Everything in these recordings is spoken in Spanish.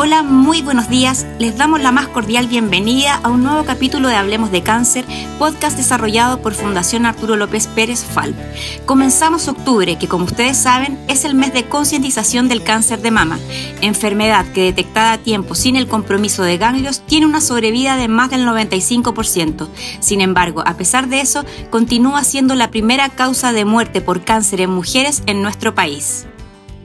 Hola, muy buenos días. Les damos la más cordial bienvenida a un nuevo capítulo de Hablemos de Cáncer, podcast desarrollado por Fundación Arturo López Pérez FALP. Comenzamos octubre, que como ustedes saben es el mes de concientización del cáncer de mama, enfermedad que detectada a tiempo sin el compromiso de ganglios tiene una sobrevida de más del 95%. Sin embargo, a pesar de eso, continúa siendo la primera causa de muerte por cáncer en mujeres en nuestro país.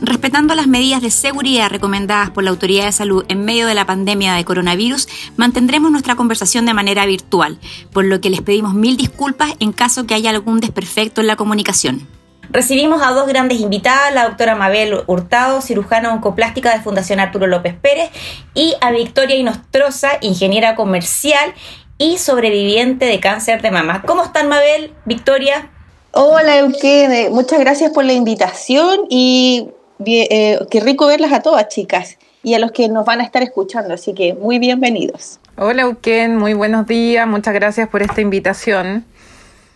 Respetando las medidas de seguridad recomendadas por la Autoridad de Salud en medio de la pandemia de coronavirus, mantendremos nuestra conversación de manera virtual, por lo que les pedimos mil disculpas en caso que haya algún desperfecto en la comunicación. Recibimos a dos grandes invitadas, la doctora Mabel Hurtado, cirujana oncoplástica de Fundación Arturo López Pérez, y a Victoria Inostroza, ingeniera comercial y sobreviviente de cáncer de mama. ¿Cómo están, Mabel? Victoria. Hola, Eugene. Muchas gracias por la invitación y eh, qué rico verlas a todas, chicas, y a los que nos van a estar escuchando, así que muy bienvenidos. Hola, Uken, muy buenos días, muchas gracias por esta invitación.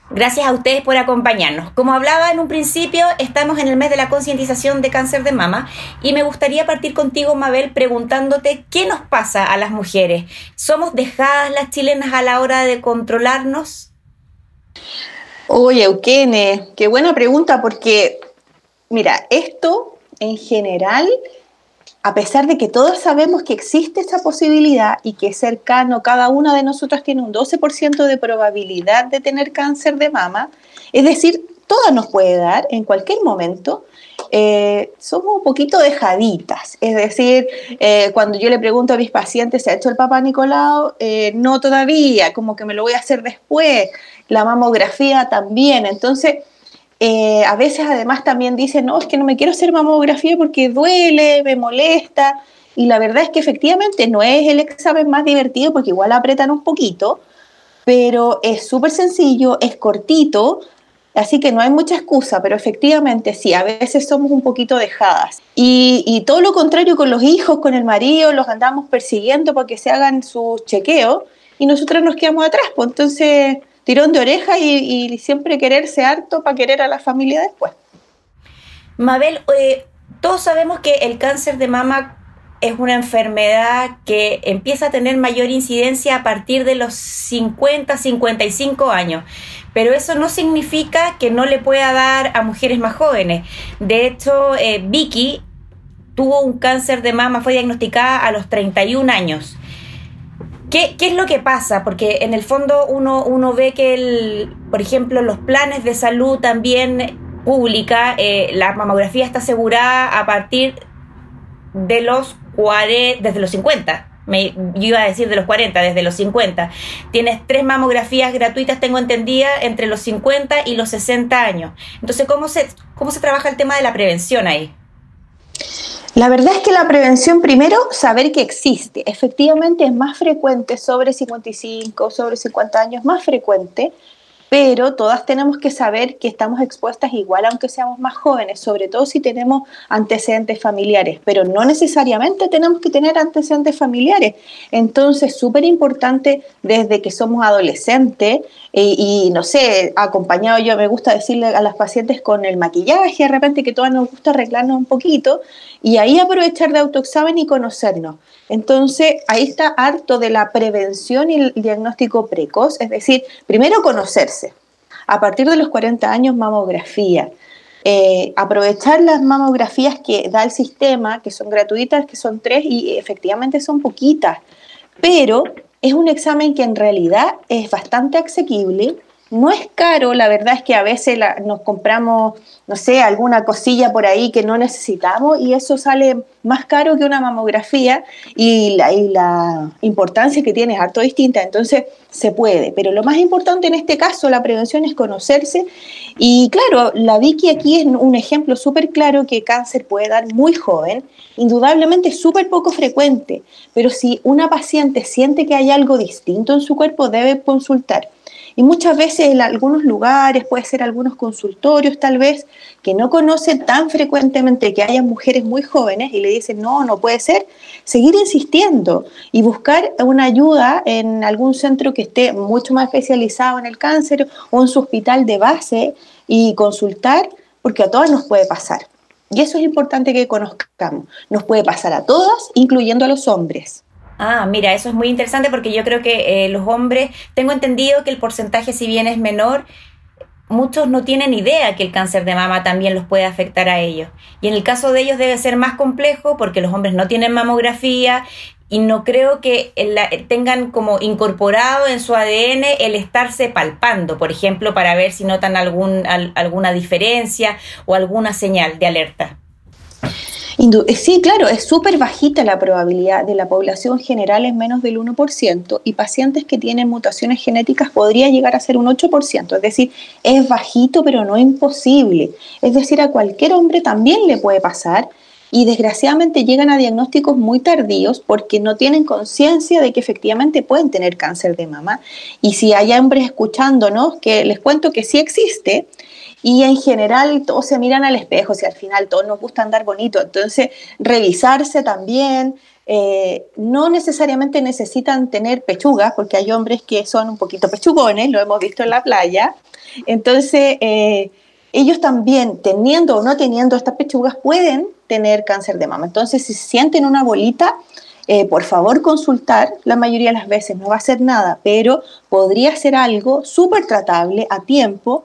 Gracias a ustedes por acompañarnos. Como hablaba en un principio, estamos en el mes de la concientización de cáncer de mama y me gustaría partir contigo, Mabel, preguntándote qué nos pasa a las mujeres. ¿Somos dejadas las chilenas a la hora de controlarnos? Oye, Eukene, qué buena pregunta porque, mira, esto en general, a pesar de que todos sabemos que existe esa posibilidad y que cercano, cada una de nosotras tiene un 12% de probabilidad de tener cáncer de mama, es decir, todas nos puede dar en cualquier momento, eh, somos un poquito dejaditas. Es decir, eh, cuando yo le pregunto a mis pacientes, ¿se ha hecho el papá Nicolau? Eh, no todavía, como que me lo voy a hacer después. La mamografía también. Entonces, eh, a veces además también dicen, no, es que no me quiero hacer mamografía porque duele, me molesta. Y la verdad es que efectivamente no es el examen más divertido porque igual apretan un poquito, pero es súper sencillo, es cortito, así que no hay mucha excusa, pero efectivamente sí, a veces somos un poquito dejadas. Y, y todo lo contrario con los hijos, con el marido, los andamos persiguiendo para que se hagan sus chequeos y nosotras nos quedamos atrás. Pues entonces tirón de oreja y, siempre quererse harto para querer a la familia después. Mabel, eh, todos sabemos que el cáncer de mama es una enfermedad que empieza a tener mayor incidencia a partir de los 50, 55 años, pero eso no significa que no le pueda dar a mujeres más jóvenes. De hecho, eh, Vicky tuvo un cáncer de mama, fue diagnosticada a los 31 años. ¿Qué, es lo que pasa? Porque en el fondo uno, uno ve que, el, por ejemplo, los planes de salud también pública, eh, la mamografía está asegurada a partir de los, desde los 50. Me, yo iba a decir de los 40, desde los 50. Tienes tres mamografías gratuitas, tengo entendida, entre los 50 y los 60 años. Entonces, ¿cómo se, cómo se trabaja el tema de la prevención ahí? La verdad es que la prevención, primero, saber que existe. Efectivamente es más frecuente sobre 55, sobre 50 años, más frecuente, pero todas tenemos que saber que estamos expuestas igual aunque seamos más jóvenes, sobre todo si tenemos antecedentes familiares, pero no necesariamente tenemos que tener antecedentes familiares. Entonces, súper importante desde que somos adolescentes y, no sé, acompañado yo me gusta decirle a las pacientes con el maquillaje, de repente que todas nos gusta arreglarnos un poquito y ahí aprovechar de autoexamen y conocernos. Entonces, ahí está harto de la prevención y el diagnóstico precoz, es decir, primero conocerse. A partir de los 40 años, mamografía. Eh, aprovechar las mamografías que da el sistema, que son gratuitas, que son tres y efectivamente son poquitas, pero es un examen que en realidad es bastante asequible, no es caro, la verdad es que a veces nos compramos, no sé, alguna cosilla por ahí que no necesitamos y eso sale más caro que una mamografía y la, y la importancia que tiene es harto distinta, entonces se puede. Pero lo más importante en este caso, la prevención es conocerse y claro, la Vicky aquí es un ejemplo súper claro que cáncer puede dar muy joven, indudablemente súper poco frecuente, pero si una paciente siente que hay algo distinto en su cuerpo, debe consultar. Y muchas veces en algunos lugares, puede ser algunos consultorios tal vez, que no conocen tan frecuentemente que haya mujeres muy jóvenes y le dicen, no, no puede ser, seguir insistiendo y buscar una ayuda en algún centro que esté mucho más especializado en el cáncer o en su hospital de base y consultar, porque a todas nos puede pasar. Y eso es importante que conozcamos. Nos puede pasar a todas, incluyendo a los hombres. Ah, mira, eso es muy interesante porque yo creo que eh, los hombres, tengo entendido que el porcentaje, si bien es menor, muchos no tienen idea que el cáncer de mama también los puede afectar a ellos. Y en el caso de ellos debe ser más complejo porque los hombres no tienen mamografía y no creo que tengan como incorporado en su ADN el estarse palpando, por ejemplo, para ver si notan algún, alguna diferencia o alguna señal de alerta. Eh, sí, claro, es súper bajita la probabilidad de la población general es menos del 1% y pacientes que tienen mutaciones genéticas podría llegar a ser un 8%, es decir, es bajito pero no imposible. Es decir, a cualquier hombre también le puede pasar y desgraciadamente llegan a diagnósticos muy tardíos porque no tienen conciencia de que efectivamente pueden tener cáncer de mama. Y si hay hombres escuchándonos, que les cuento que sí existe, y en general todos se miran al espejo, si al final todos nos gusta andar bonito, entonces revisarse también. Eh, no necesariamente necesitan tener pechugas, porque hay hombres que son un poquito pechugones, lo hemos visto en la playa. Entonces, eh, ellos también, teniendo o no teniendo estas pechugas, pueden tener cáncer de mama. Entonces, si sienten una bolita, eh, por favor consultar, la mayoría de las veces no va a ser nada, pero podría ser algo súper tratable a tiempo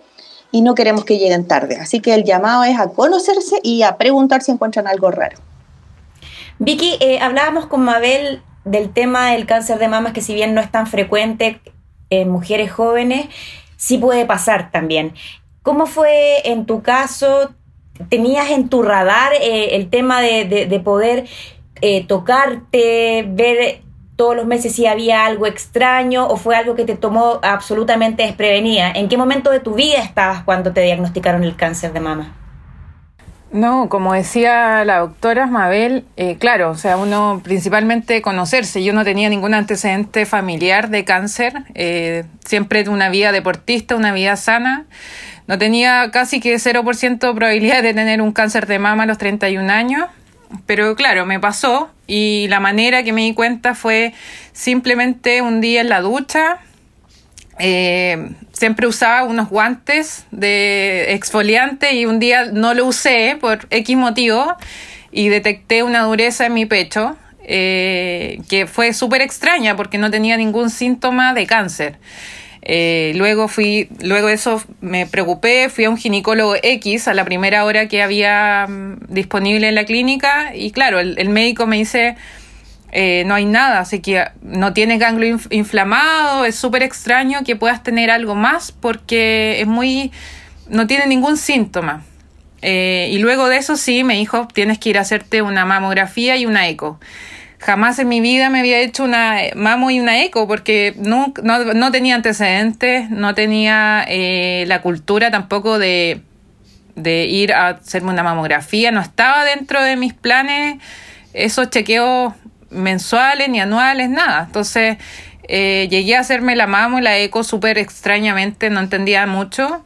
y no queremos que lleguen tarde. Así que el llamado es a conocerse y a preguntar si encuentran algo raro. Vicky, eh, hablábamos con Mabel del tema del cáncer de mama, que si bien no es tan frecuente en mujeres jóvenes, sí puede pasar también. ¿Cómo fue en tu caso? ¿Tenías en tu radar eh, el tema de, poder eh, tocarte, ver todos los meses si había algo extraño o fue algo que te tomó absolutamente desprevenida? ¿En qué momento de tu vida estabas cuando te diagnosticaron el cáncer de mama? No, como decía la doctora Mabel, eh, claro, o sea, uno principalmente conocerse. Yo no tenía ningún antecedente familiar de cáncer, eh, siempre una vida deportista, una vida sana. No tenía casi que 0% probabilidad de tener un cáncer de mama a los 31 años pero claro, me pasó y la manera que me di cuenta fue simplemente un día en la ducha. Eh, siempre usaba unos guantes de exfoliante y un día no lo usé por X motivo y detecté una dureza en mi pecho eh, que fue súper extraña porque no tenía ningún síntoma de cáncer. Eh, luego fui, luego eso me preocupé, fui a un ginecólogo X a la primera hora que había mm, disponible en la clínica y claro, el, médico me dice eh, no hay nada, así que no tienes ganglio inflamado, es súper extraño que puedas tener algo más porque es muy, no tiene ningún síntoma. Eh, y luego de eso sí, me dijo, tienes que ir a hacerte una mamografía y una eco jamás en mi vida me había hecho una mamo y una eco porque no, no, tenía antecedentes, no tenía eh, la cultura tampoco de, de, ir a hacerme una mamografía, no estaba dentro de mis planes esos chequeos mensuales ni anuales, nada. Entonces eh, llegué a hacerme la mamo y la eco súper extrañamente, no entendía mucho.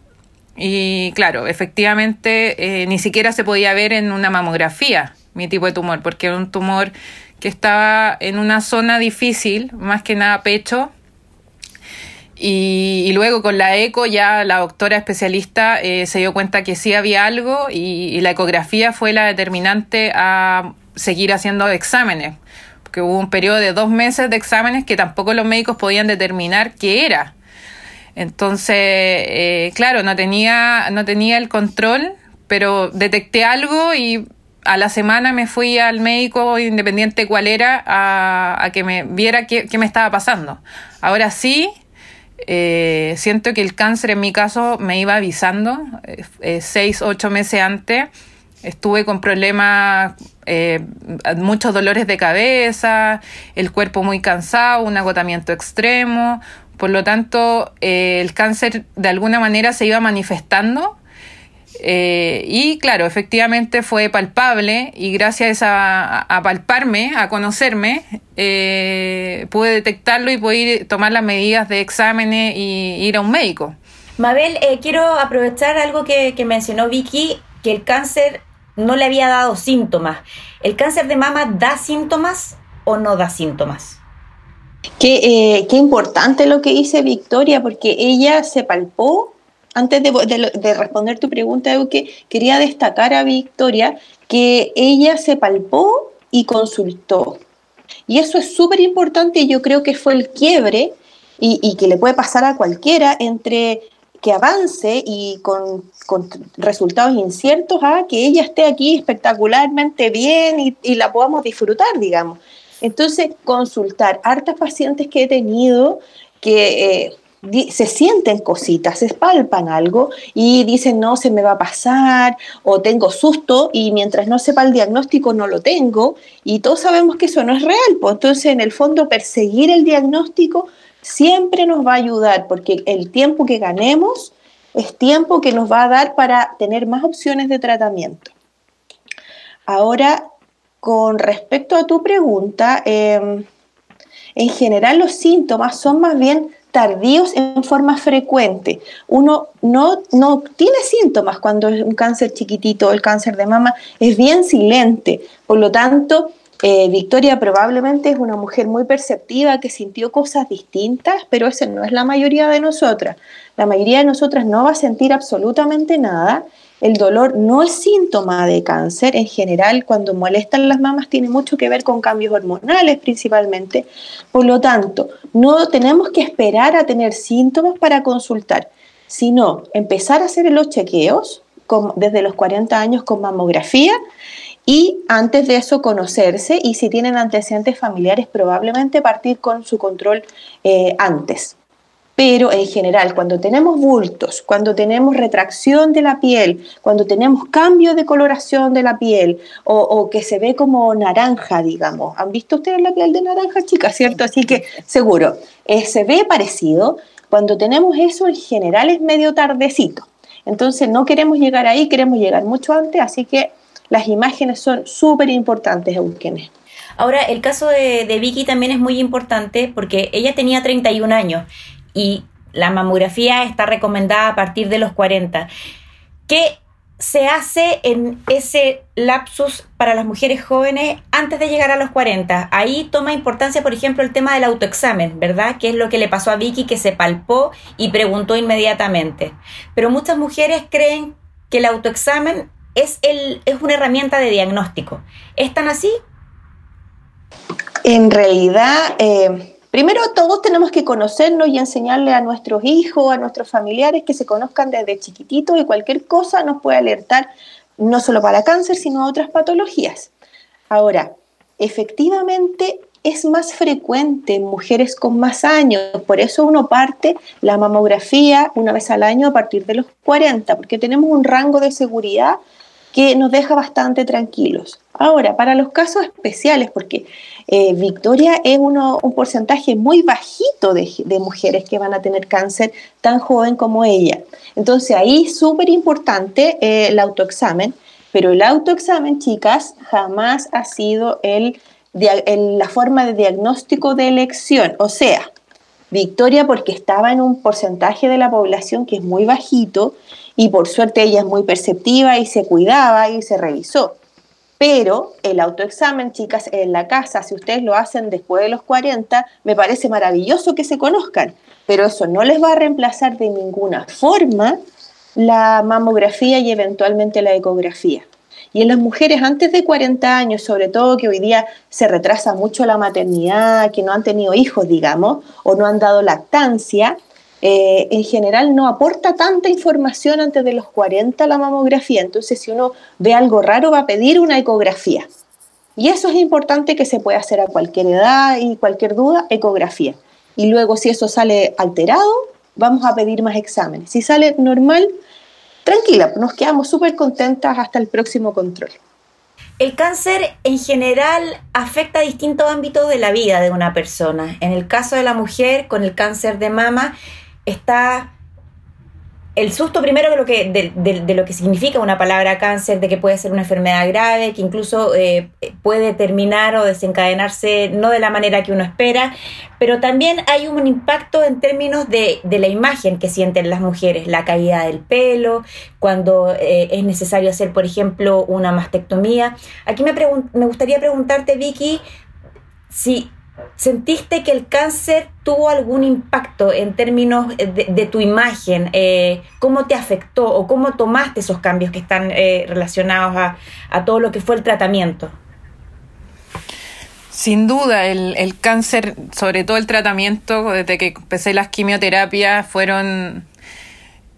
Y claro, efectivamente eh, ni siquiera se podía ver en una mamografía mi tipo de tumor, porque era un tumor que estaba en una zona difícil, más que nada pecho. Y, luego con la eco ya la doctora especialista eh, se dio cuenta que sí había algo y, la ecografía fue la determinante a seguir haciendo exámenes, porque hubo un periodo de dos meses de exámenes que tampoco los médicos podían determinar qué era. Entonces, eh, claro, no tenía, no tenía el control, pero detecté algo y a la semana me fui al médico independiente cuál era a, que me viera qué, me estaba pasando. Ahora sí, eh, siento que el cáncer en mi caso me iba avisando eh, eh, seis, ocho meses antes. Estuve con problemas, muchos dolores de cabeza, el cuerpo muy cansado, un agotamiento extremo. Por lo tanto, el cáncer de alguna manera se iba manifestando eh, y claro, efectivamente fue palpable y gracias a, palparme, a conocerme, eh, pude detectarlo y pude tomar las medidas de exámenes y ir a un médico. Mabel, eh, quiero aprovechar algo que, mencionó Vicky, que el cáncer no le había dado síntomas. ¿El cáncer de mama da síntomas o no da síntomas? Qué, qué importante lo que dice Victoria, porque ella se palpó antes de, responder tu pregunta, que quería destacar a Victoria que ella se palpó y consultó. Y eso es súper importante y yo creo que fue el quiebre y, que le puede pasar a cualquiera entre que avance y con, resultados inciertos a que ella esté aquí espectacularmente bien y, y la podamos disfrutar, digamos. Entonces, consultar hartas pacientes que he tenido que eh, se sienten cositas, se palpan algo y dicen, no, se me va a pasar o tengo susto y mientras no sepa el diagnóstico no lo tengo y todos sabemos que eso no es real. Pues entonces, en el fondo, perseguir el diagnóstico siempre nos va a ayudar porque el tiempo que ganemos es tiempo que nos va a dar para tener más opciones de tratamiento. Ahora, con respecto a tu pregunta, em, en general los síntomas son más bien tardíos en forma frecuente. Uno no, no tiene síntomas cuando es un cáncer chiquitito, el cáncer de mama es bien silente. Por lo tanto, eh, Victoria probablemente es una mujer muy perceptiva que sintió cosas distintas, pero esa no es la mayoría de nosotras. La mayoría de nosotras no va a sentir absolutamente nada el dolor no es síntoma de cáncer. En general, cuando molestan las mamas, tiene mucho que ver con cambios hormonales principalmente. Por lo tanto, no tenemos que esperar a tener síntomas para consultar, sino empezar a hacer los chequeos desde los 40 años con mamografía y antes de eso conocerse y si tienen antecedentes familiares probablemente partir con su control eh, antes pero en general, cuando tenemos bultos, cuando tenemos retracción de la piel, cuando tenemos cambio de coloración de la piel o, que se ve como naranja, digamos, ¿han visto ustedes la piel de naranja, chicas? ¿Cierto? Así que seguro, eh, se ve parecido. Cuando tenemos eso, en general es medio tardecito. Entonces no queremos llegar ahí, queremos llegar mucho antes, así que las imágenes son súper importantes, Eugenia. Ahora, el caso de, de Vicky también es muy importante porque ella tenía 31 años y la mamografía está recomendada a partir de los 40. ¿Qué se hace en ese lapsus para las mujeres jóvenes antes de llegar a los 40? Ahí toma importancia, por ejemplo, el tema del autoexamen, ¿verdad? Que es lo que le pasó a Vicky, que se palpó y preguntó inmediatamente. Pero muchas mujeres creen que el autoexamen es, el, es una herramienta de diagnóstico. ¿Es tan así? En realidad... Eh Primero, todos tenemos que conocernos y enseñarle a nuestros hijos, a nuestros familiares que se conozcan desde chiquititos y cualquier cosa nos puede alertar no solo para cáncer, sino a otras patologías. Ahora, efectivamente es más frecuente en mujeres con más años, por eso uno parte la mamografía una vez al año a partir de los 40, porque tenemos un rango de seguridad que nos deja bastante tranquilos. Ahora, para los casos especiales, porque eh, Victoria es uno, un porcentaje muy bajito de, mujeres que van a tener cáncer tan joven como ella. Entonces ahí súper importante eh, el autoexamen, pero el autoexamen, chicas, jamás ha sido el, la forma de diagnóstico de elección. O sea, Victoria porque estaba en un porcentaje de la población que es muy bajito y por suerte ella es muy perceptiva y se cuidaba y se revisó. Pero el autoexamen, chicas, en la casa, si ustedes lo hacen después de los 40, me parece maravilloso que se conozcan, pero eso no les va a reemplazar de ninguna forma la mamografía y eventualmente la ecografía. Y en las mujeres antes de 40 años, sobre todo que hoy día se retrasa mucho la maternidad, que no han tenido hijos, digamos, o no han dado lactancia, eh, en general no aporta tanta información antes de los 40 la mamografía. Entonces, si uno ve algo raro, va a pedir una ecografía. Y eso es importante que se puede hacer a cualquier edad y cualquier duda, ecografía. Y luego, si eso sale alterado, vamos a pedir más exámenes. Si sale normal, tranquila, nos quedamos súper contentas hasta el próximo control. El cáncer en general afecta a distintos ámbitos de la vida de una persona. En el caso de la mujer, con el cáncer de mama, está el susto primero de lo que, de, lo que significa una palabra cáncer, de que puede ser una enfermedad grave, que incluso eh, puede terminar o desencadenarse no de la manera que uno espera, pero también hay un impacto en términos de, la imagen que sienten las mujeres, la caída del pelo, cuando eh, es necesario hacer, por ejemplo, una mastectomía. Aquí me, me gustaría preguntarte, Vicky, si ¿Sentiste que el cáncer tuvo algún impacto en términos de, tu imagen? Eh, ¿Cómo te afectó o cómo tomaste esos cambios que están eh, relacionados a, todo lo que fue el tratamiento? Sin duda, el, el, cáncer, sobre todo el tratamiento, desde que empecé las quimioterapias, fueron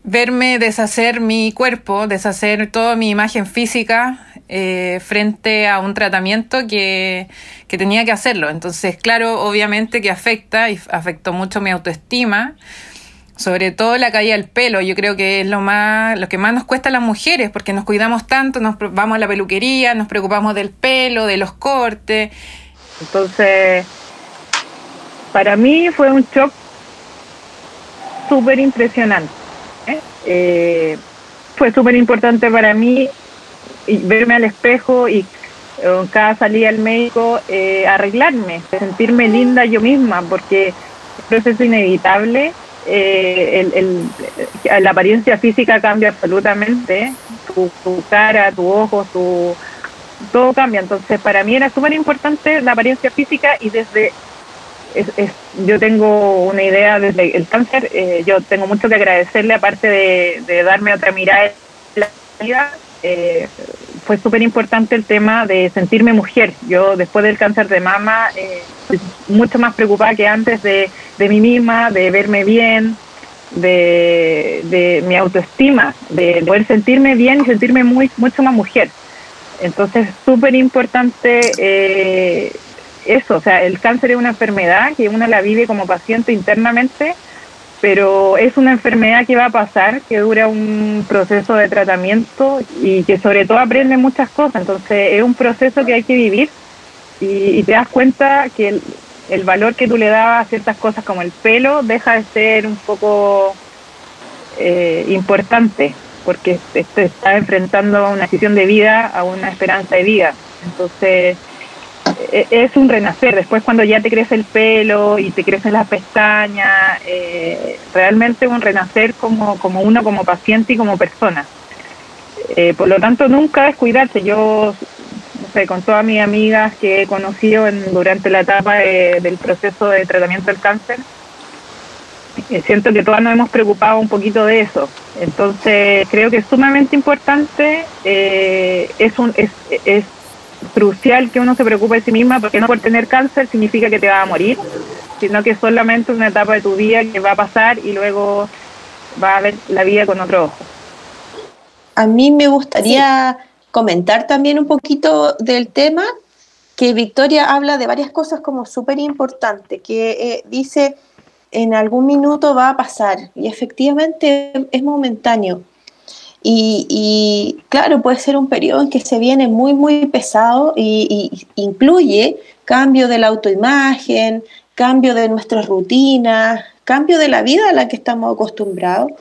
verme deshacer mi cuerpo, deshacer toda mi imagen física, eh, frente a un tratamiento que, tenía que hacerlo. Entonces, claro, obviamente que afecta y afectó mucho mi autoestima, sobre todo la caída del pelo. Yo creo que es lo más, lo que más nos cuesta a las mujeres, porque nos cuidamos tanto, nos vamos a la peluquería, nos preocupamos del pelo, de los cortes. Entonces, para mí fue un shock súper impresionante. ¿eh? fue súper importante para mí y verme al espejo y eh, cada salida al médico eh, arreglarme, sentirme linda yo misma, porque el proceso inevitable, eh, el, la apariencia física cambia absolutamente, tu, cara, tu ojo, tu, todo cambia. Entonces, para mí era súper importante la apariencia física y desde yo tengo una idea desde el cáncer, yo tengo mucho que agradecerle, aparte de, de darme otra mirada en la vida, eh, fue súper importante el tema de sentirme mujer. Yo después del cáncer de mama, eh, mucho más preocupada que antes de, de mí misma, de verme bien, de, de, mi autoestima, de poder sentirme bien y sentirme muy, mucho más mujer. Entonces, súper importante eh, eso, o sea, el cáncer es una enfermedad que uno la vive como paciente internamente pero es una enfermedad que va a pasar, que dura un proceso de tratamiento y que sobre todo aprende muchas cosas. Entonces es un proceso que hay que vivir y, te das cuenta que el, valor que tú le dabas a ciertas cosas como el pelo deja de ser un poco eh, importante porque te, estás enfrentando a una decisión de vida, a una esperanza de vida. Entonces es un renacer. Después cuando ya te crece el pelo y te crecen las pestañas, eh, realmente un renacer como, como uno, como paciente y como persona. Eh, por lo tanto, nunca descuidarse. Yo, con todas mis amigas que he conocido durante la etapa del proceso de tratamiento del cáncer, eh, siento que todas nos hemos preocupado un poquito de eso. Entonces, creo que es sumamente importante. es, un, es crucial que uno se preocupe de sí misma porque no por tener cáncer significa que te va a morir, sino que es solamente una etapa de tu vida que va a pasar y luego va a ver la vida con otro ojo. A mí me gustaría comentar también un poquito del tema, que Victoria habla de varias cosas como súper importantes, que eh, dice en algún minuto va a pasar y efectivamente es momentáneo. Y, claro, puede ser un periodo en que se viene muy, muy pesado y, incluye cambio de la autoimagen, cambio de nuestras rutinas, cambio de la vida a la que estamos acostumbrados.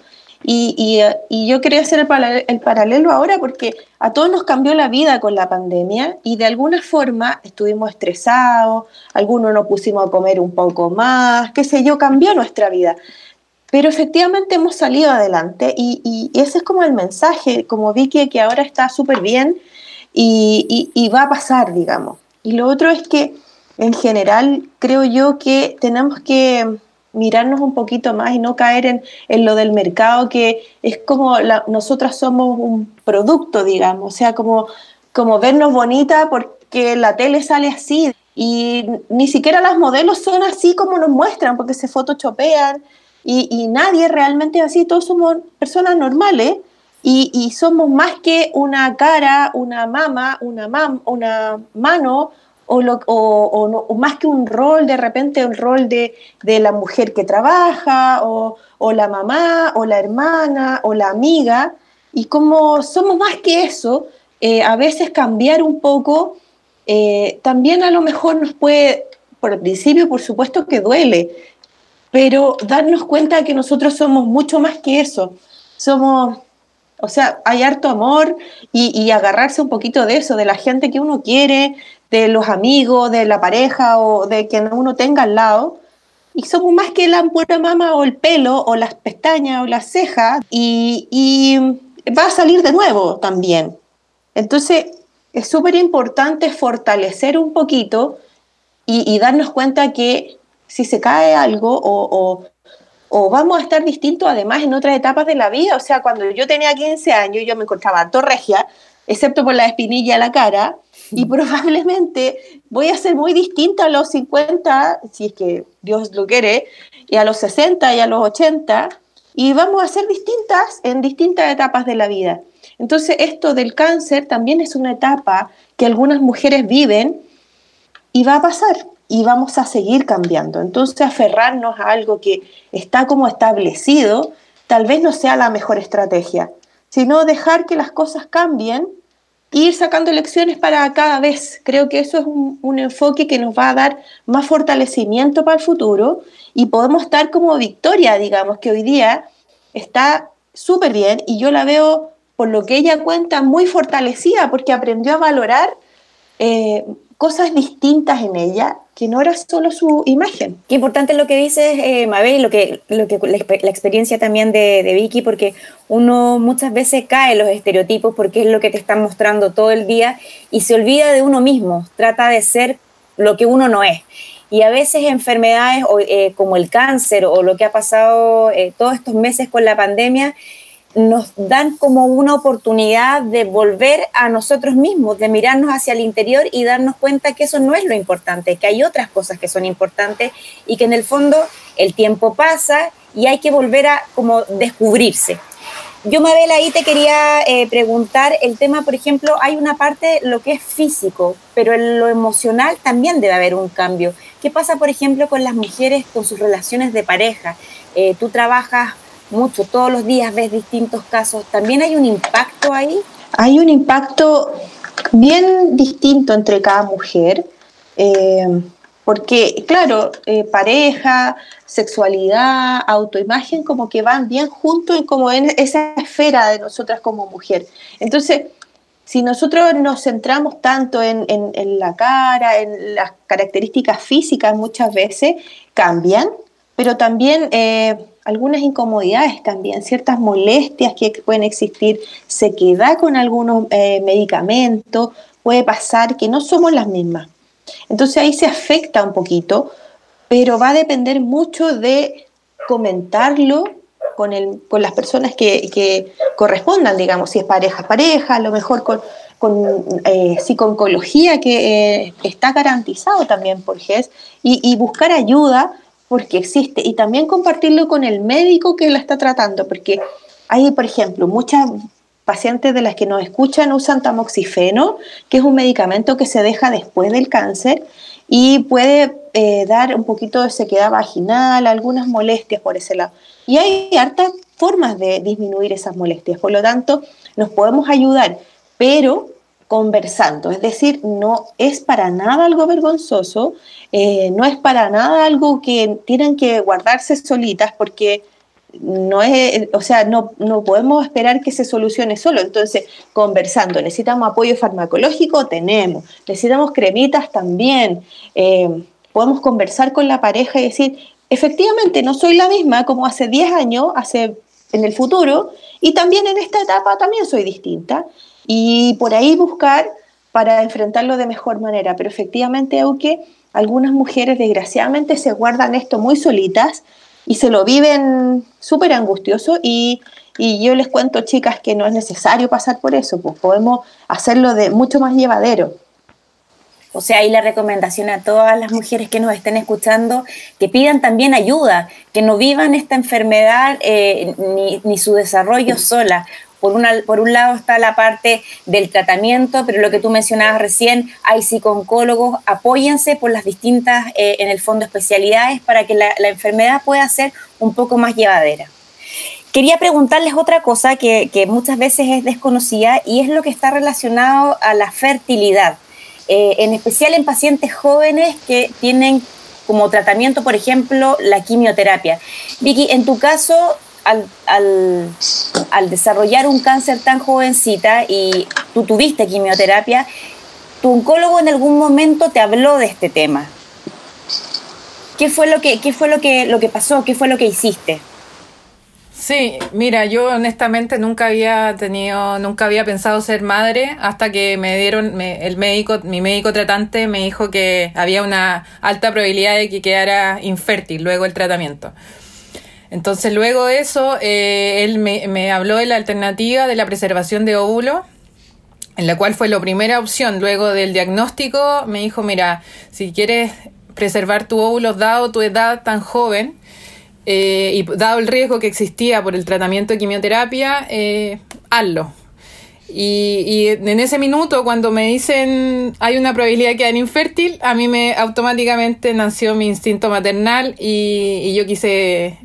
Y, yo quería hacer el, el, paralelo ahora porque a todos nos cambió la vida con la pandemia y de alguna forma estuvimos estresados, algunos nos pusimos a comer un poco más, qué sé yo, cambió nuestra vida. Pero efectivamente hemos salido adelante y, ese es como el mensaje, como vi que, ahora está súper bien y, va a pasar, digamos. Y lo otro es que en general creo yo que tenemos que mirarnos un poquito más y no caer en, en lo del mercado, que es como nosotras somos un producto, digamos, o sea, como, como vernos bonita porque la tele sale así y ni siquiera las modelos son así como nos muestran, porque se photoshopean y, nadie realmente es así, todos somos personas normales y, somos más que una cara, una mama, una, mam, una mano o, o, más que un rol, de repente un rol de, la mujer que trabaja o, la mamá o la hermana o la amiga. Y como somos más que eso, eh, a veces cambiar un poco eh, también a lo mejor nos puede, por el principio por supuesto que duele, pero darnos cuenta de que nosotros somos mucho más que eso. Somos, o sea, hay harto amor y, agarrarse un poquito de eso, de la gente que uno quiere, de los amigos, de la pareja o de quien uno tenga al lado. Y somos más que la pura mama o el pelo o las pestañas o las cejas y, y va a salir de nuevo también. Entonces, es súper importante fortalecer un poquito y, darnos cuenta que si se cae algo o, o, vamos a estar distintos además en otras etapas de la vida. O sea, cuando yo tenía 15 años yo me encontraba torregia, excepto por la espinilla en la cara, y probablemente voy a ser muy distinta a los 50, si es que Dios lo quiere, y a los 60 y a los 80, y vamos a ser distintas en distintas etapas de la vida. Entonces, esto del cáncer también es una etapa que algunas mujeres viven y va a pasar y vamos a seguir cambiando. Entonces, aferrarnos a algo que está como establecido tal vez no sea la mejor estrategia, sino dejar que las cosas cambien e ir sacando lecciones para cada vez. Creo que eso es un, enfoque que nos va a dar más fortalecimiento para el futuro y podemos estar como Victoria, digamos, que hoy día está súper bien y yo la veo por lo que ella cuenta, muy fortalecida porque aprendió a valorar eh, cosas distintas en ella que no era solo su imagen. Qué importante lo que dices, eh, Mabel, lo que, lo que, la, experiencia también de, de, Vicky, porque uno muchas veces cae en los estereotipos porque es lo que te están mostrando todo el día y se olvida de uno mismo, trata de ser lo que uno no es. Y a veces enfermedades eh, como el cáncer o lo que ha pasado eh, todos estos meses con la pandemia nos dan como una oportunidad de volver a nosotros mismos, de mirarnos hacia el interior y darnos cuenta que eso no es lo importante, que hay otras cosas que son importantes y que en el fondo el tiempo pasa y hay que volver a como descubrirse. Yo, Mabel, ahí te quería eh, preguntar el tema, por ejemplo, hay una parte, lo que es físico, pero en lo emocional también debe haber un cambio. ¿Qué pasa, por ejemplo, con las mujeres con sus relaciones de pareja? Eh, tú trabajas mucho, todos los días ves distintos casos, ¿también hay un impacto ahí? Hay un impacto bien distinto entre cada mujer, eh, porque claro, eh, pareja, sexualidad, autoimagen, como que van bien juntos en como en esa esfera de nosotras como mujer. Entonces, si nosotros nos centramos tanto en, la cara, en las características físicas, muchas veces cambian, pero también eh, algunas incomodidades también, ciertas molestias que pueden existir, se queda con algunos eh, medicamentos, puede pasar que no somos las mismas. Entonces ahí se afecta un poquito, pero va a depender mucho de comentarlo con, el, con las personas que, correspondan, digamos, si es pareja, pareja, a lo mejor con, con eh, psiconcología que eh, está garantizado también por GES, y, y buscar ayuda porque existe y también compartirlo con el médico que la está tratando, porque hay, por ejemplo, muchas pacientes de las que nos escuchan usan tamoxifeno, que es un medicamento que se deja después del cáncer y puede eh, dar un poquito de sequedad vaginal, algunas molestias por ese lado. Y hay hartas formas de disminuir esas molestias, por lo tanto, nos podemos ayudar, pero conversando, es decir, no es para nada algo vergonzoso, eh, no es para nada algo que tienen que guardarse solitas porque no es, o sea, no, no podemos esperar que se solucione solo. Entonces, conversando, necesitamos apoyo farmacológico, tenemos, necesitamos cremitas también, eh, podemos conversar con la pareja y decir, efectivamente, no soy la misma como hace 10 años, hace en el futuro, y también en esta etapa también soy distinta y por ahí buscar para enfrentarlo de mejor manera. Pero efectivamente, aunque algunas mujeres desgraciadamente se guardan esto muy solitas y se lo viven súper angustioso y, y, yo les cuento, chicas, que no es necesario pasar por eso, pues podemos hacerlo de mucho más llevadero. O sea, ahí la recomendación a todas las mujeres que nos estén escuchando, que pidan también ayuda, que no vivan esta enfermedad eh, ni, ni, su desarrollo sola, por, por un lado está la parte del tratamiento, pero lo que tú mencionabas recién, hay psicooncólogos, apóyense por las distintas, eh, en el fondo, especialidades para que la, la, enfermedad pueda ser un poco más llevadera. Quería preguntarles otra cosa que, que, muchas veces es desconocida y es lo que está relacionado a la fertilidad, eh, en especial en pacientes jóvenes que tienen como tratamiento, por ejemplo, la quimioterapia. Vicky, en tu caso, al, desarrollar un cáncer tan jovencita y tú tuviste quimioterapia, tu oncólogo en algún momento te habló de este tema. ¿Qué fue lo que, qué fue lo que, lo que pasó? ¿Qué fue lo que hiciste? Sí, mira, yo honestamente nunca había tenido, nunca había pensado ser madre hasta que me dieron, el médico, mi médico tratante me dijo que había una alta probabilidad de que quedara infértil luego el tratamiento. Entonces luego de eso, eh, él me, habló de la alternativa de la preservación de óvulos en la cual fue la primera opción luego del diagnóstico, me dijo, mira, si quieres preservar tu óvulo dado tu edad tan joven, eh, y dado el riesgo que existía por el tratamiento de quimioterapia, eh, hazlo. Y, en ese minuto, cuando me dicen hay una probabilidad de quedar infértil, a mí me automáticamente nació mi instinto maternal y, yo quise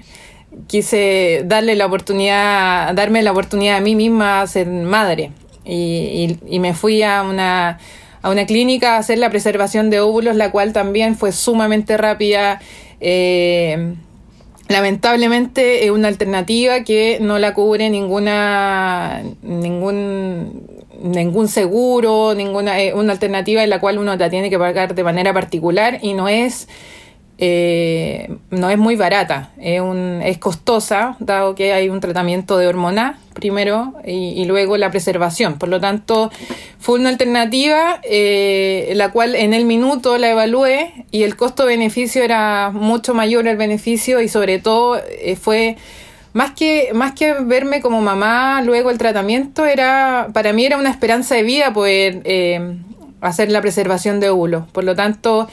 quise darle la oportunidad, darme la oportunidad a mí misma a ser madre. Y, y, me fui a una, a una clínica a hacer la preservación de óvulos, la cual también fue sumamente rápida. Eh, lamentablemente es una alternativa que no la cubre ninguna ningún ningún seguro, ninguna una alternativa en la cual uno la tiene que pagar de manera particular y no es eh, no es muy barata, es, es costosa, dado que hay un tratamiento de hormona primero y, luego la preservación. Por lo tanto, fue una alternativa eh, la cual en el minuto la evalué y el costo-beneficio era mucho mayor el beneficio y sobre todo eh, fue más que, más que verme como mamá luego el tratamiento, era para mí era una esperanza de vida poder hacer la preservación de óvulos. Por lo tanto,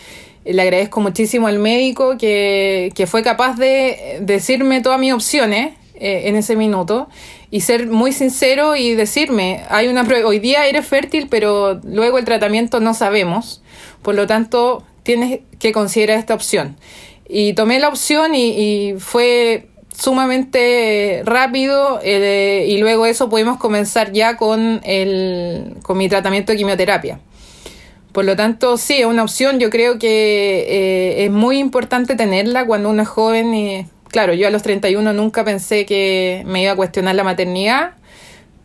le agradezco muchísimo al médico que, fue capaz de decirme todas mis opciones eh, en ese minuto y ser muy sincero y decirme, hay una hoy día eres fértil, pero luego el tratamiento no sabemos, por lo tanto tienes que considerar esta opción. Y tomé la opción y, fue sumamente rápido eh, y luego eso pudimos comenzar ya con, el, con mi tratamiento de quimioterapia. Por lo tanto, sí, es una opción. Yo creo que eh, es muy importante tenerla cuando uno es joven. Y, claro, yo a los 31 nunca pensé que me iba a cuestionar la maternidad,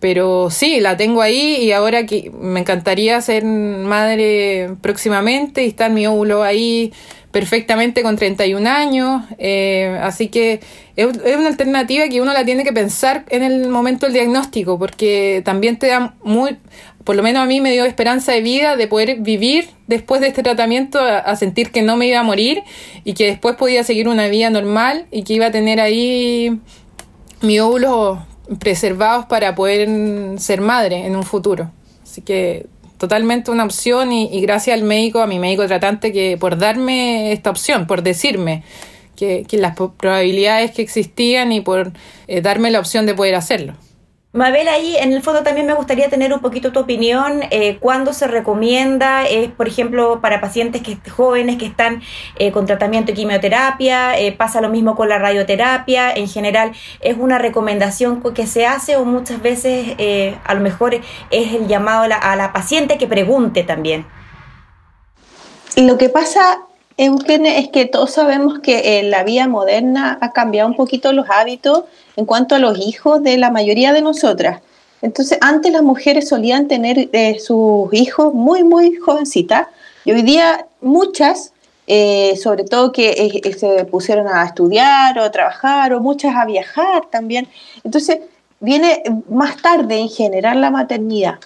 pero sí, la tengo ahí y ahora que me encantaría ser madre próximamente y estar mi óvulo ahí perfectamente con 31 años. Eh, así que es, una alternativa que uno la tiene que pensar en el momento del diagnóstico, porque también te da muy por lo menos a mí me dio esperanza de vida de poder vivir después de este tratamiento, a, sentir que no me iba a morir y que después podía seguir una vida normal y que iba a tener ahí mi óvulos preservados para poder ser madre en un futuro. Así que totalmente una opción y, gracias al médico, a mi médico tratante, que por darme esta opción, por decirme que, las probabilidades que existían y por eh, darme la opción de poder hacerlo. Mabel, ahí en el fondo también me gustaría tener un poquito tu opinión. Eh, ¿Cuándo se recomienda, eh, por ejemplo, para pacientes que, jóvenes que están eh, con tratamiento de quimioterapia? Eh, ¿Pasa lo mismo con la radioterapia? En general, ¿es una recomendación que se hace o muchas veces a lo mejor es el llamado a la, a la paciente que pregunte también? Lo que pasa Eugene, es que todos sabemos que en la vida moderna ha cambiado un poquito los hábitos en cuanto a los hijos de la mayoría de nosotras. Entonces, antes las mujeres solían tener eh, sus hijos muy, muy jovencitas y hoy día muchas, eh, sobre todo que eh, se pusieron a estudiar o a trabajar o muchas a viajar también. Entonces, viene más tarde en general la maternidad.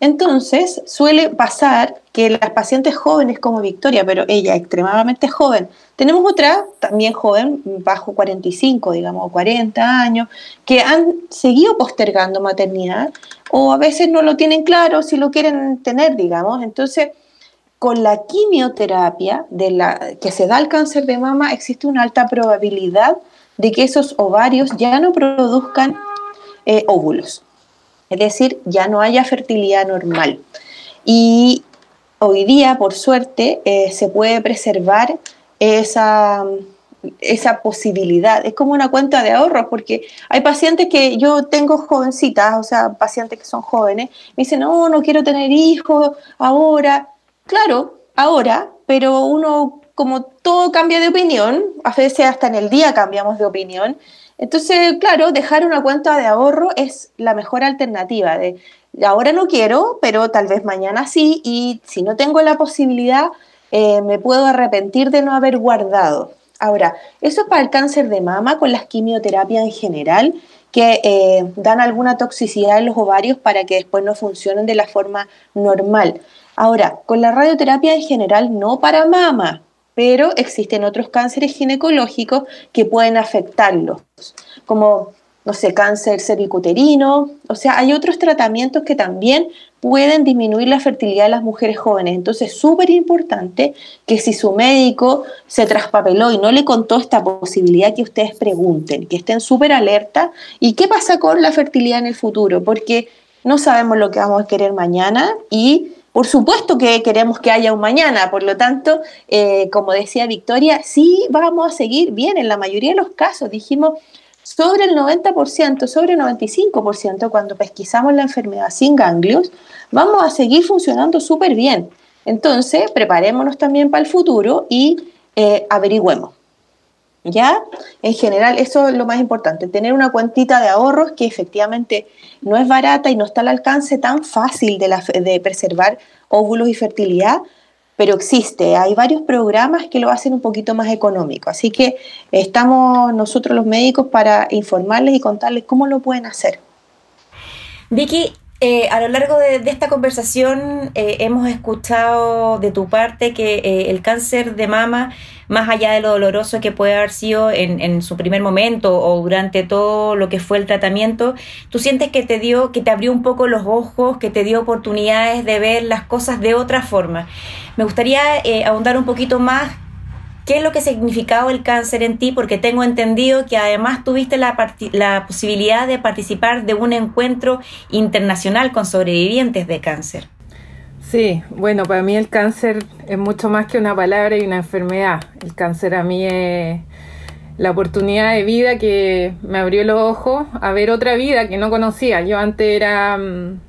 Entonces, suele pasar que las pacientes jóvenes como Victoria, pero ella extremadamente joven, tenemos otra también joven, bajo 45, digamos, 40 años, que han seguido postergando maternidad o a veces no lo tienen claro si lo quieren tener, digamos. Entonces, con la quimioterapia de la, que se da al cáncer de mama, existe una alta probabilidad de que esos ovarios ya no produzcan eh, óvulos es decir, ya no haya fertilidad normal. Y hoy día, por suerte, eh, se puede preservar esa, esa posibilidad. Es como una cuenta de ahorros, porque hay pacientes que yo tengo jovencitas, o sea, pacientes que son jóvenes, me dicen, no, no quiero tener hijos ahora. Claro, ahora, pero uno, como todo cambia de opinión, a veces hasta en el día cambiamos de opinión, entonces, claro, dejar una cuenta de ahorro es la mejor alternativa. De, ahora no quiero, pero tal vez mañana sí, y si no tengo la posibilidad, eh, me puedo arrepentir de no haber guardado. Ahora, eso es para el cáncer de mama con las quimioterapias en general, que eh, dan alguna toxicidad en los ovarios para que después no funcionen de la forma normal. Ahora, con la radioterapia en general no para mama, pero existen otros cánceres ginecológicos que pueden afectarlos, como no sé, cáncer cervicuterino, o sea, hay otros tratamientos que también pueden disminuir la fertilidad de las mujeres jóvenes. Entonces, súper importante que si su médico se traspapeló y no le contó esta posibilidad, que ustedes pregunten, que estén súper alerta. ¿Y qué pasa con la fertilidad en el futuro? Porque no sabemos lo que vamos a querer mañana y por supuesto que queremos que haya un mañana, por lo tanto, eh, como decía Victoria, sí vamos a seguir bien en la mayoría de los casos. Dijimos, sobre el 90%, sobre el 95% cuando pesquisamos la enfermedad sin ganglios, vamos a seguir funcionando súper bien. Entonces, preparémonos también para el futuro y eh, averigüemos. ¿Ya? En general, eso es lo más importante, tener una cuentita de ahorros que efectivamente no es barata y no está al alcance tan fácil de, de preservar óvulos y fertilidad, pero existe. Hay varios programas que lo hacen un poquito más económico. Así que estamos nosotros los médicos para informarles y contarles cómo lo pueden hacer. Vicky, eh, a lo largo de, esta conversación eh, hemos escuchado de tu parte que eh, el cáncer de mama, más allá de lo doloroso que puede haber sido en, en, su primer momento o durante todo lo que fue el tratamiento, tú sientes que te dio, que te abrió un poco los ojos, que te dio oportunidades de ver las cosas de otra forma. Me gustaría ahondar un poquito más ¿Qué es lo que ha significado el cáncer en ti? Porque tengo entendido que además tuviste la, la posibilidad de participar de un encuentro internacional con sobrevivientes de cáncer. Sí, bueno, para mí el cáncer es mucho más que una palabra y una enfermedad. El cáncer a mí es la oportunidad de vida que me abrió los ojos a ver otra vida que no conocía. Yo antes era, mm,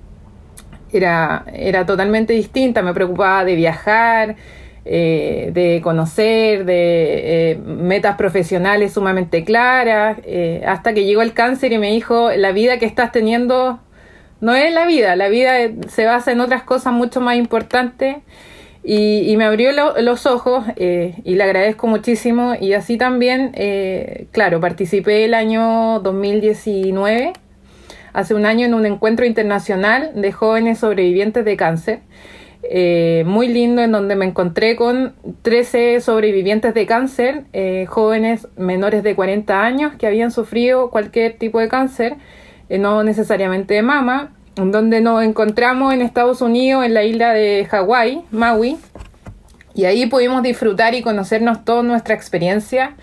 era, era totalmente distinta, me preocupaba de viajar, eh, de conocer, de eh, metas profesionales sumamente claras, eh, hasta que llegó el cáncer y me dijo, la vida que estás teniendo no es la vida, la vida se basa en otras cosas mucho más importantes. Y, me abrió los ojos y le agradezco muchísimo. Y así también, claro, participé el año 2019, hace un año, en un encuentro internacional de jóvenes sobrevivientes de cáncer. Eh, muy lindo en donde me encontré con 13 sobrevivientes de cáncer, eh, jóvenes menores de 40 años que habían sufrido cualquier tipo de cáncer, eh, no necesariamente de mama, en donde nos encontramos en Estados Unidos, en la isla de Hawái, Maui, y ahí pudimos disfrutar y conocernos toda nuestra experiencia.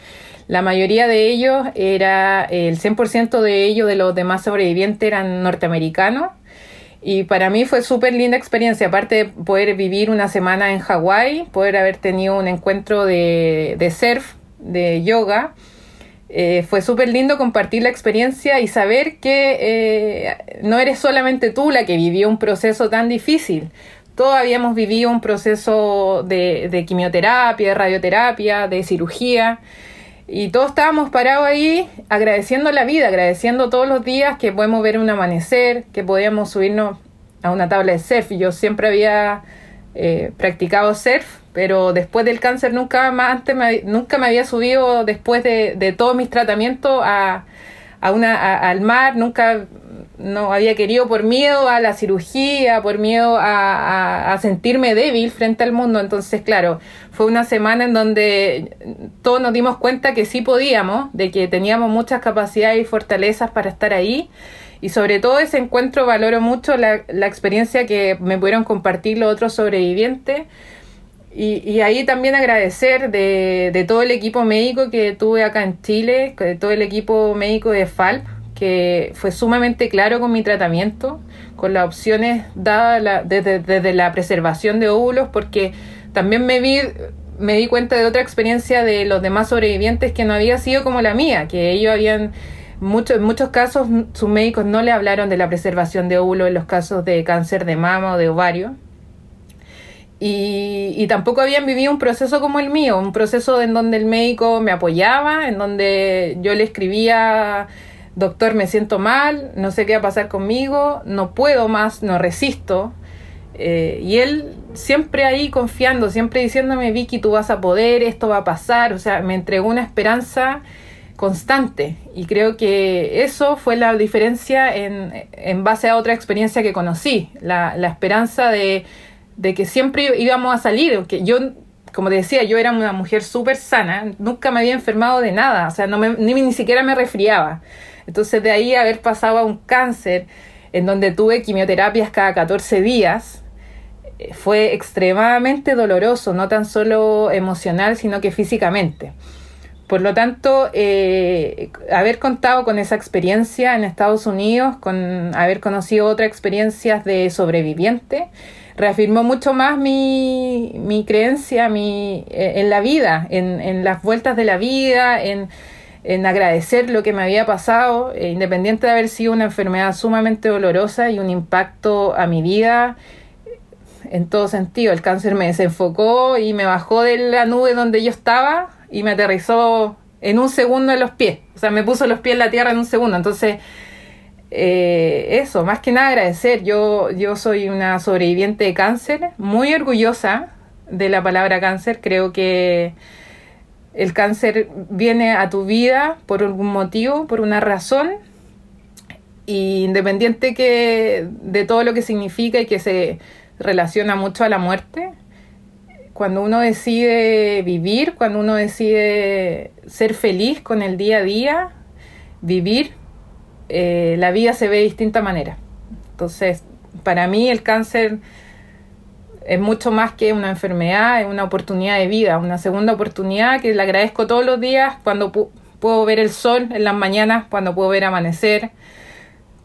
La mayoría de ellos era, el 100% de ellos, de los demás sobrevivientes, eran norteamericanos y para mí fue súper linda experiencia, aparte de poder vivir una semana en Hawái, poder haber tenido un encuentro de, de surf, de yoga. Eh, fue súper lindo compartir la experiencia y saber que eh, no eres solamente tú la que vivió un proceso tan difícil. Todos habíamos vivido un proceso de, de quimioterapia, de radioterapia, de cirugía. Y todos estábamos parados ahí agradeciendo la vida, agradeciendo todos los días que podemos ver un amanecer, que podíamos subirnos a una tabla de surf. Yo siempre había eh, practicado surf, pero después del cáncer nunca más antes me, nunca me había subido después de, de todos mis tratamientos a, a una, al mar, nunca no había querido por miedo a la cirugía, por miedo a, a, sentirme débil frente al mundo. Entonces, claro, fue una semana en donde todos nos dimos cuenta que sí podíamos, de que teníamos muchas capacidades y fortalezas para estar ahí. Y sobre todo ese encuentro valoro mucho la, la experiencia que me pudieron compartir los otros sobrevivientes. Y, y, ahí también agradecer de, de todo el equipo médico que tuve acá en Chile, de todo el equipo médico de FALP, que fue sumamente claro con mi tratamiento, con las opciones dadas desde, la preservación de óvulos, porque también me vi me di cuenta de otra experiencia de los demás sobrevivientes que no había sido como la mía, que ellos habían, mucho, en muchos casos sus médicos no le hablaron de la preservación de óvulos en los casos de cáncer de mama o de ovario. Y, y, tampoco habían vivido un proceso como el mío, un proceso en donde el médico me apoyaba, en donde yo le escribía doctor, me siento mal, no sé qué va a pasar conmigo, no puedo más, no resisto. Eh, y él siempre ahí confiando, siempre diciéndome, Vicky, tú vas a poder, esto va a pasar, o sea, me entregó una esperanza constante y creo que eso fue la diferencia en, base a otra experiencia que conocí, la, esperanza de, que siempre íbamos a salir, que yo, como te decía, yo era una mujer súper sana, nunca me había enfermado de nada, o sea, no ni, ni siquiera me resfriaba. Entonces de ahí haber pasado a un cáncer en donde tuve quimioterapias cada 14 días, eh, fue extremadamente doloroso, no tan solo emocional, sino que físicamente. Por lo tanto, eh, haber contado con esa experiencia en Estados Unidos, con haber conocido otras experiencias de sobreviviente, reafirmó mucho más mi, mi creencia mi, eh, en la vida, en, en, las vueltas de la vida, en, en agradecer lo que me había pasado, eh, independiente de haber sido una enfermedad sumamente dolorosa y un impacto a mi vida en todo sentido. El cáncer me desenfocó y me bajó de la nube donde yo estaba y me aterrizó en un segundo en los pies. O sea, me puso los pies en la tierra en un segundo. Entonces, eh, eso, más que nada agradecer. Yo, yo soy una sobreviviente de cáncer, muy orgullosa de la palabra cáncer. Creo que el cáncer viene a tu vida por algún motivo, por una razón. Y independiente que de todo lo que significa y que se relaciona mucho a la muerte, cuando uno decide vivir, cuando uno decide ser feliz con el día a día, vivir, eh, la vida se ve de distinta manera. Entonces, para mí el cáncer es mucho más que una enfermedad, es una oportunidad de vida, una segunda oportunidad que le agradezco todos los días cuando puedo ver el sol en las mañanas, cuando puedo ver amanecer,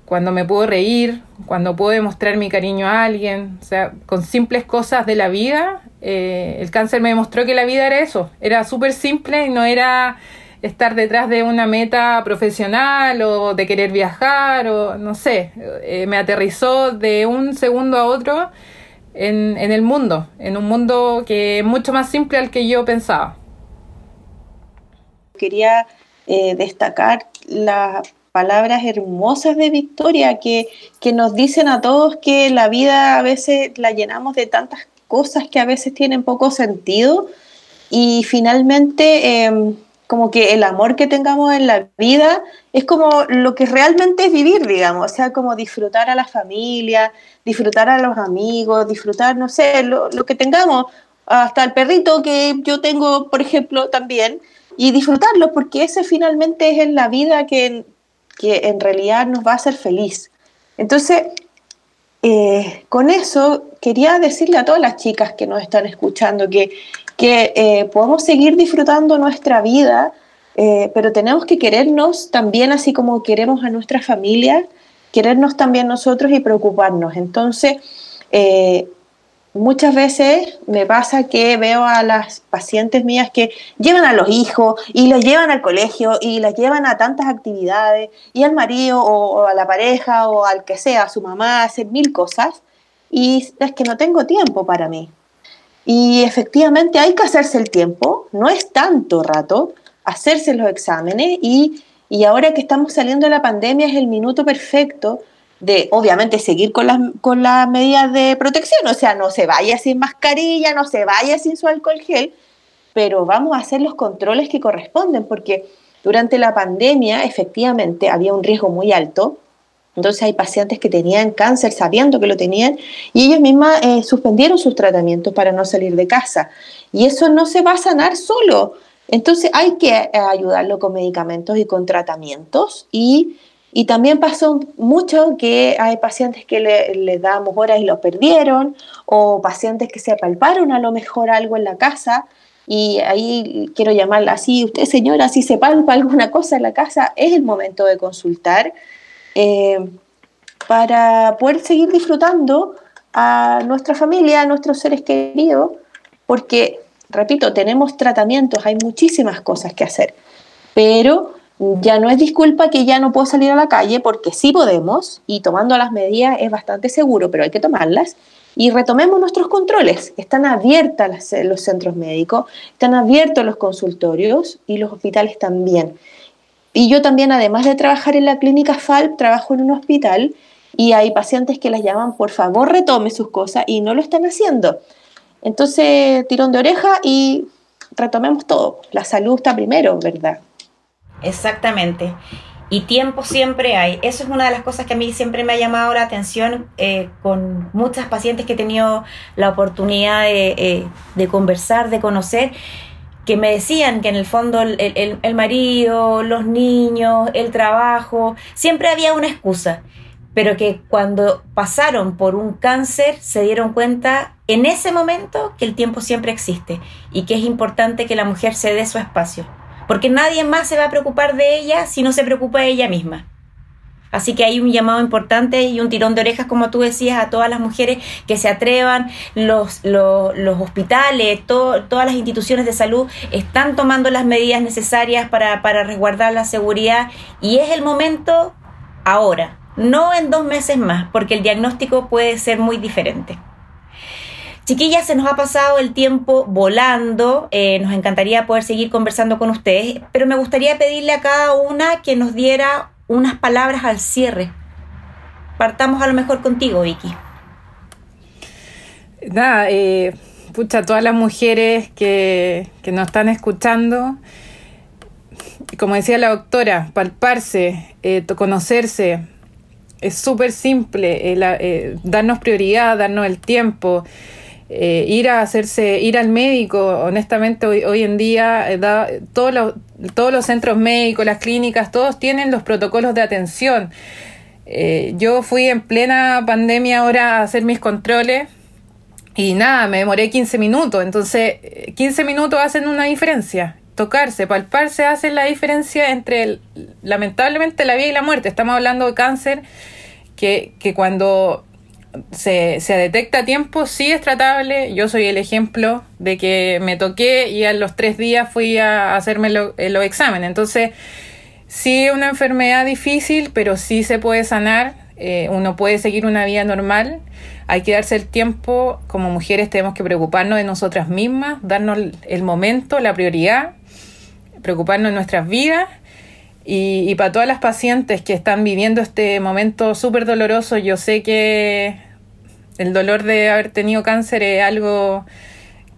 cuando me puedo reír, cuando puedo demostrar mi cariño a alguien, o sea, con simples cosas de la vida, eh, el cáncer me demostró que la vida era eso, era súper simple y no era estar detrás de una meta profesional o de querer viajar o no sé, eh, me aterrizó de un segundo a otro en, en el mundo, en un mundo que es mucho más simple al que yo pensaba. Quería eh, destacar la palabras hermosas de Victoria que, que nos dicen a todos que la vida a veces la llenamos de tantas cosas que a veces tienen poco sentido y finalmente em, como que el amor que tengamos en la vida es como lo que realmente es vivir, digamos, o sea, como disfrutar a la familia, disfrutar a los amigos, disfrutar, no sé, lo, que tengamos, hasta el perrito que yo tengo, por ejemplo, también, y disfrutarlo, porque ese finalmente es en la vida que, que en realidad nos va a hacer feliz. Entonces, eh, con eso quería decirle a todas las chicas que nos están escuchando que, que eh, podemos seguir disfrutando nuestra vida, eh, pero tenemos que querernos también así como queremos a nuestra familia, querernos también nosotros y preocuparnos. Entonces, muchas veces me pasa que veo a las pacientes mías que llevan a los hijos y los llevan al colegio y las llevan a tantas actividades y al marido o, a la pareja o al que sea, a su mamá, hacen mil cosas y es que no tengo tiempo para mí. Y efectivamente hay que hacerse el tiempo, no es tanto rato, hacerse los exámenes y, y ahora que estamos saliendo de la pandemia es el minuto perfecto de obviamente seguir con las, con las medidas de protección, o sea, no se vaya sin mascarilla, no se vaya sin su alcohol gel, pero vamos a hacer los controles que corresponden, porque durante la pandemia efectivamente había un riesgo muy alto, entonces hay pacientes que tenían cáncer sabiendo que lo tenían y ellos mismas eh, suspendieron sus tratamientos para no salir de casa. Y eso no se va a sanar solo. Entonces hay que eh, ayudarlo con medicamentos y con tratamientos y y también pasó mucho que hay pacientes que le, le, damos horas y lo perdieron, o pacientes que se apalparon a lo mejor algo en la casa, y ahí quiero llamarla así, usted señora, si se palpa alguna cosa en la casa, es el momento de consultar eh, para poder seguir disfrutando a nuestra familia, a nuestros seres queridos, porque, repito, tenemos tratamientos, hay muchísimas cosas que hacer, pero ya no es disculpa que ya no puedo salir a la calle porque sí podemos y tomando las medidas es bastante seguro, pero hay que tomarlas. Y retomemos nuestros controles. Están abiertos los centros médicos, están abiertos los consultorios y los hospitales también. Y yo también, además de trabajar en la clínica FALP, trabajo en un hospital y hay pacientes que las llaman, por favor, retome sus cosas y no lo están haciendo. Entonces, tirón de oreja y retomemos todo. La salud está primero, ¿verdad? Exactamente. Y tiempo siempre hay. Eso es una de las cosas que a mí siempre me ha llamado la atención eh, con muchas pacientes que he tenido la oportunidad de, eh, conversar, de conocer, que me decían que en el fondo el, marido, los niños, el trabajo, siempre había una excusa pero que cuando pasaron por un cáncer se dieron cuenta en ese momento que el tiempo siempre existe y que es importante que la mujer se dé su espacio porque nadie más se va a preocupar de ella si no se preocupa de ella misma. Así que hay un llamado importante y un tirón de orejas, como tú decías, a todas las mujeres que se atrevan. Los, los, hospitales, todas las instituciones de salud están tomando las medidas necesarias para, para resguardar la seguridad y es el momento ahora, no en dos meses más, porque el diagnóstico puede ser muy diferente. Chiquillas, se nos ha pasado el tiempo volando, eh, nos encantaría poder seguir conversando con ustedes, pero me gustaría pedirle a cada una que nos diera unas palabras al cierre. Partamos a lo mejor contigo, Vicky. Nada, eh, pucha, todas las mujeres que, que nos están escuchando, como decía la doctora, palparse, eh, conocerse, es súper simple, eh, darnos prioridad, darnos el tiempo. Eh, ir a hacerse, ir al médico, honestamente hoy, hoy en día eh, da, todos, los, todos los centros médicos, las clínicas, todos tienen los protocolos de atención. Eh, yo fui en plena pandemia ahora a hacer mis controles y nada, me demoré 15 minutos, entonces 15 minutos hacen una diferencia. Tocarse, palparse hace la diferencia entre lamentablemente la vida y la muerte. Estamos hablando de cáncer que, que cuando se, se, detecta a tiempo, sí es tratable. Yo soy el ejemplo de que me toqué y a los tres días fui a hacerme los exámenes. Entonces, sí es una enfermedad difícil, pero sí se puede sanar. Eh, uno puede seguir una vida normal. Hay que darse el tiempo. Como mujeres tenemos que preocuparnos de nosotras mismas, darnos el momento, la prioridad, preocuparnos de nuestras vidas y, para todas las pacientes que están viviendo este momento súper doloroso, yo sé que el dolor de haber tenido cáncer es algo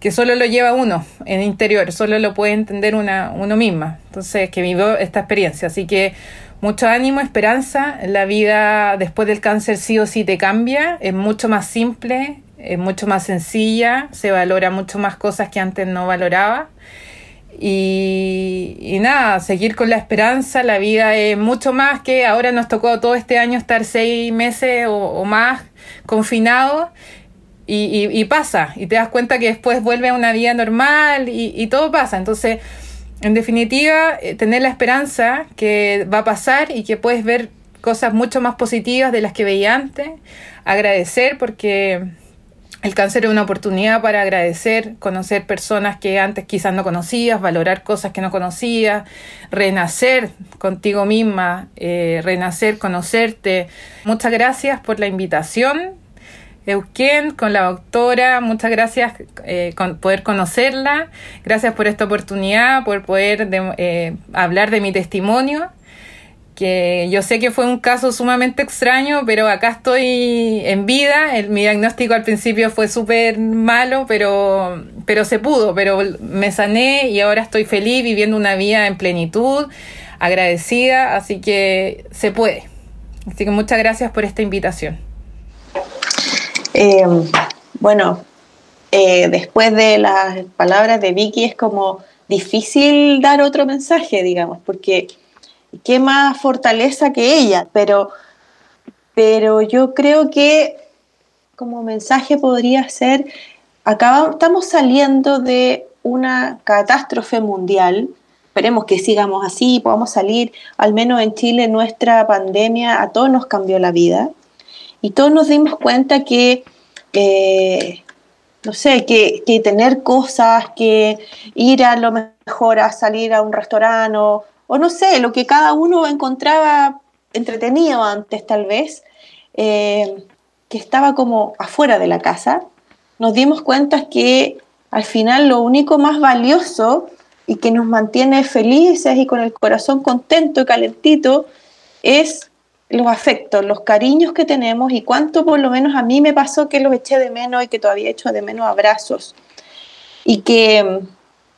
que solo lo lleva uno en interior, solo lo puede entender una, uno misma. Entonces, que vivió esta experiencia. Así que mucho ánimo, esperanza. La vida después del cáncer sí o sí te cambia, es mucho más simple, es mucho más sencilla, se valora mucho más cosas que antes no valoraba. Y, nada, seguir con la esperanza, la vida es mucho más que ahora nos tocó todo este año estar seis meses o, más confinados y, pasa, y te das cuenta que después vuelve a una vida normal y, todo pasa. Entonces, en definitiva, eh, tener la esperanza que va a pasar y que puedes ver cosas mucho más positivas de las que veía antes, agradecer porque el cáncer es una oportunidad para agradecer, conocer personas que antes quizás no conocías, valorar cosas que no conocías, renacer contigo misma, eh, renacer, conocerte. Muchas gracias por la invitación. Euquén, con la doctora, muchas gracias eh, por poder conocerla, gracias por esta oportunidad, por poder eh, hablar de mi testimonio que yo sé que fue un caso sumamente extraño, pero acá estoy en vida. El, mi diagnóstico al principio fue súper malo, pero, pero se pudo, pero me sané y ahora estoy feliz viviendo una vida en plenitud, agradecida, así que se puede. Así que muchas gracias por esta invitación. Eh, bueno, eh, después de las palabras de Vicky es como difícil dar otro mensaje, digamos, porque qué más fortaleza que ella, pero, pero yo creo que como mensaje podría ser, acá estamos saliendo de una catástrofe mundial, esperemos que sigamos así, podamos salir, al menos en Chile, nuestra pandemia a todos nos cambió la vida y todos nos dimos cuenta que, eh, no sé, que, que, tener cosas, que ir a lo mejor a salir a un restaurante no sé, lo que cada uno encontraba entretenido antes tal vez, eh, que estaba como afuera de la casa, nos dimos cuenta que al final lo único más valioso y que nos mantiene felices y con el corazón contento y calentito es los afectos, los cariños que tenemos y cuánto por lo menos a mí me pasó que los eché de menos y que todavía echo de menos abrazos. Y que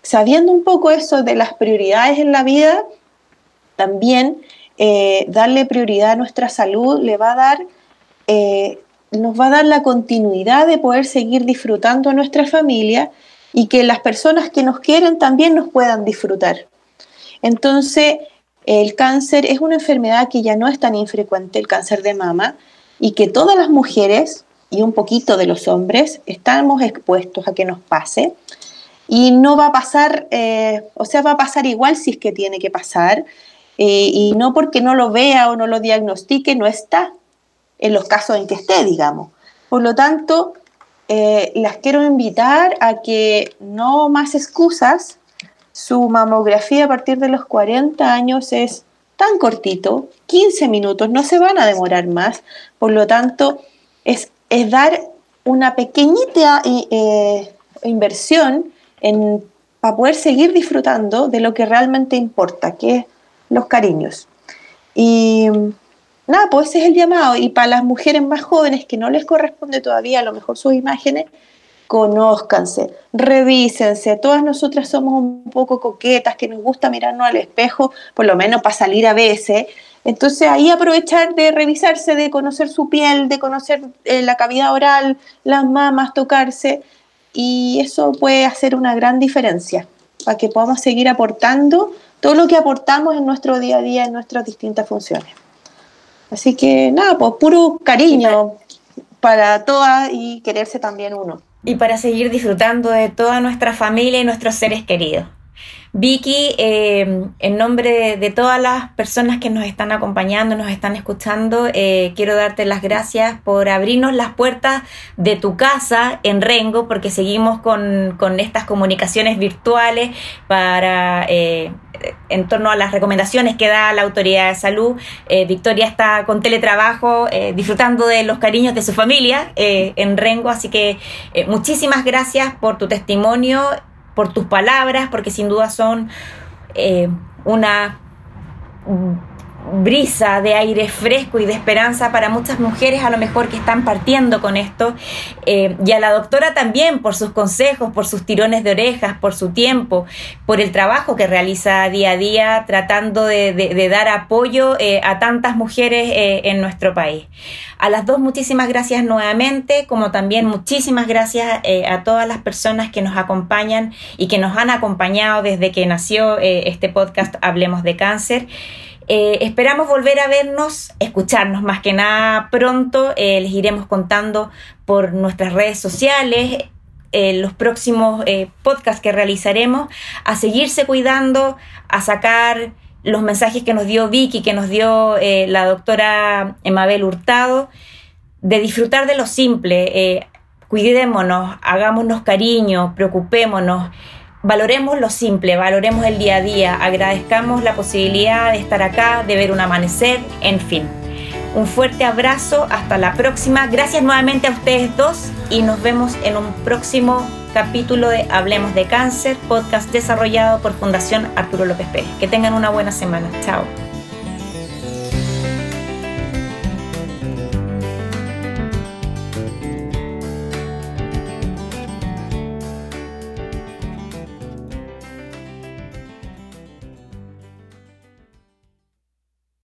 sabiendo un poco eso de las prioridades en la vida, también eh, darle prioridad a nuestra salud le va a dar, eh, nos va a dar la continuidad de poder seguir disfrutando a nuestra familia y que las personas que nos quieren también nos puedan disfrutar. Entonces, el cáncer es una enfermedad que ya no es tan infrecuente, el cáncer de mama, y que todas las mujeres y un poquito de los hombres estamos expuestos a que nos pase. Y no va a pasar, eh, o sea, va a pasar igual si es que tiene que pasar, eh, y no porque no lo vea o no lo diagnostique, no está en los casos en que esté, digamos. Por lo tanto, eh, las quiero invitar a que no más excusas. Su mamografía a partir de los 40 años es tan cortito, 15 minutos, no se van a demorar más. Por lo tanto, es, es dar una pequeñita inversión en, para poder seguir disfrutando de lo que realmente importa, que es los cariños. Y nada, pues ese es el llamado. Y para las mujeres más jóvenes que no les corresponde todavía a lo mejor sus imágenes, conózcanse, revísense. Todas nosotras somos un poco coquetas, que nos gusta mirarnos al espejo, por lo menos para salir a veces. Entonces ahí aprovechar de revisarse, de conocer su piel, de conocer eh, la cavidad oral, las mamas, tocarse. Y eso puede hacer una gran diferencia para que podamos seguir aportando todo lo que aportamos en nuestro día a día, en nuestras distintas funciones. Así que nada, pues puro cariño para todas y quererse también uno. Y para seguir disfrutando de toda nuestra familia y nuestros seres queridos. Vicky, eh, en nombre de, todas las personas que nos están acompañando, nos están escuchando, eh, quiero darte las gracias por abrirnos las puertas de tu casa en Rengo, porque seguimos con, estas comunicaciones virtuales para... Eh, en torno a las recomendaciones que da la autoridad de salud. Victoria está con teletrabajo, disfrutando de los cariños de su familia en Rengo, así que muchísimas gracias por tu testimonio por tus palabras, porque sin duda son eh, una brisa de aire fresco y de esperanza para muchas mujeres a lo mejor que están partiendo con esto eh, y a la doctora también por sus consejos, por sus tirones de orejas, por su tiempo, por el trabajo que realiza día a día tratando de, dar apoyo eh, a tantas mujeres eh, en nuestro país. A las dos muchísimas gracias nuevamente, como también muchísimas gracias a todas las personas que nos acompañan y que nos han acompañado desde que nació este podcast Hablemos de Cáncer. Eh, esperamos volver a vernos, escucharnos más que nada pronto. Eh, les iremos contando por nuestras redes sociales eh, los próximos podcasts que realizaremos, a seguirse cuidando, a sacar los mensajes que nos dio Vicky, que nos dio la doctora Emabel Hurtado, de disfrutar de lo simple. cuidémonos, hagámonos cariño, preocupémonos valoremos lo simple, valoremos el día a día, agradezcamos la posibilidad de estar acá, de ver un amanecer, en fin. Un fuerte abrazo, hasta la próxima. Gracias nuevamente a ustedes dos y nos vemos en un próximo capítulo de Hablemos de Cáncer, podcast desarrollado por Fundación Arturo López Pérez. Que tengan una buena semana. Chao.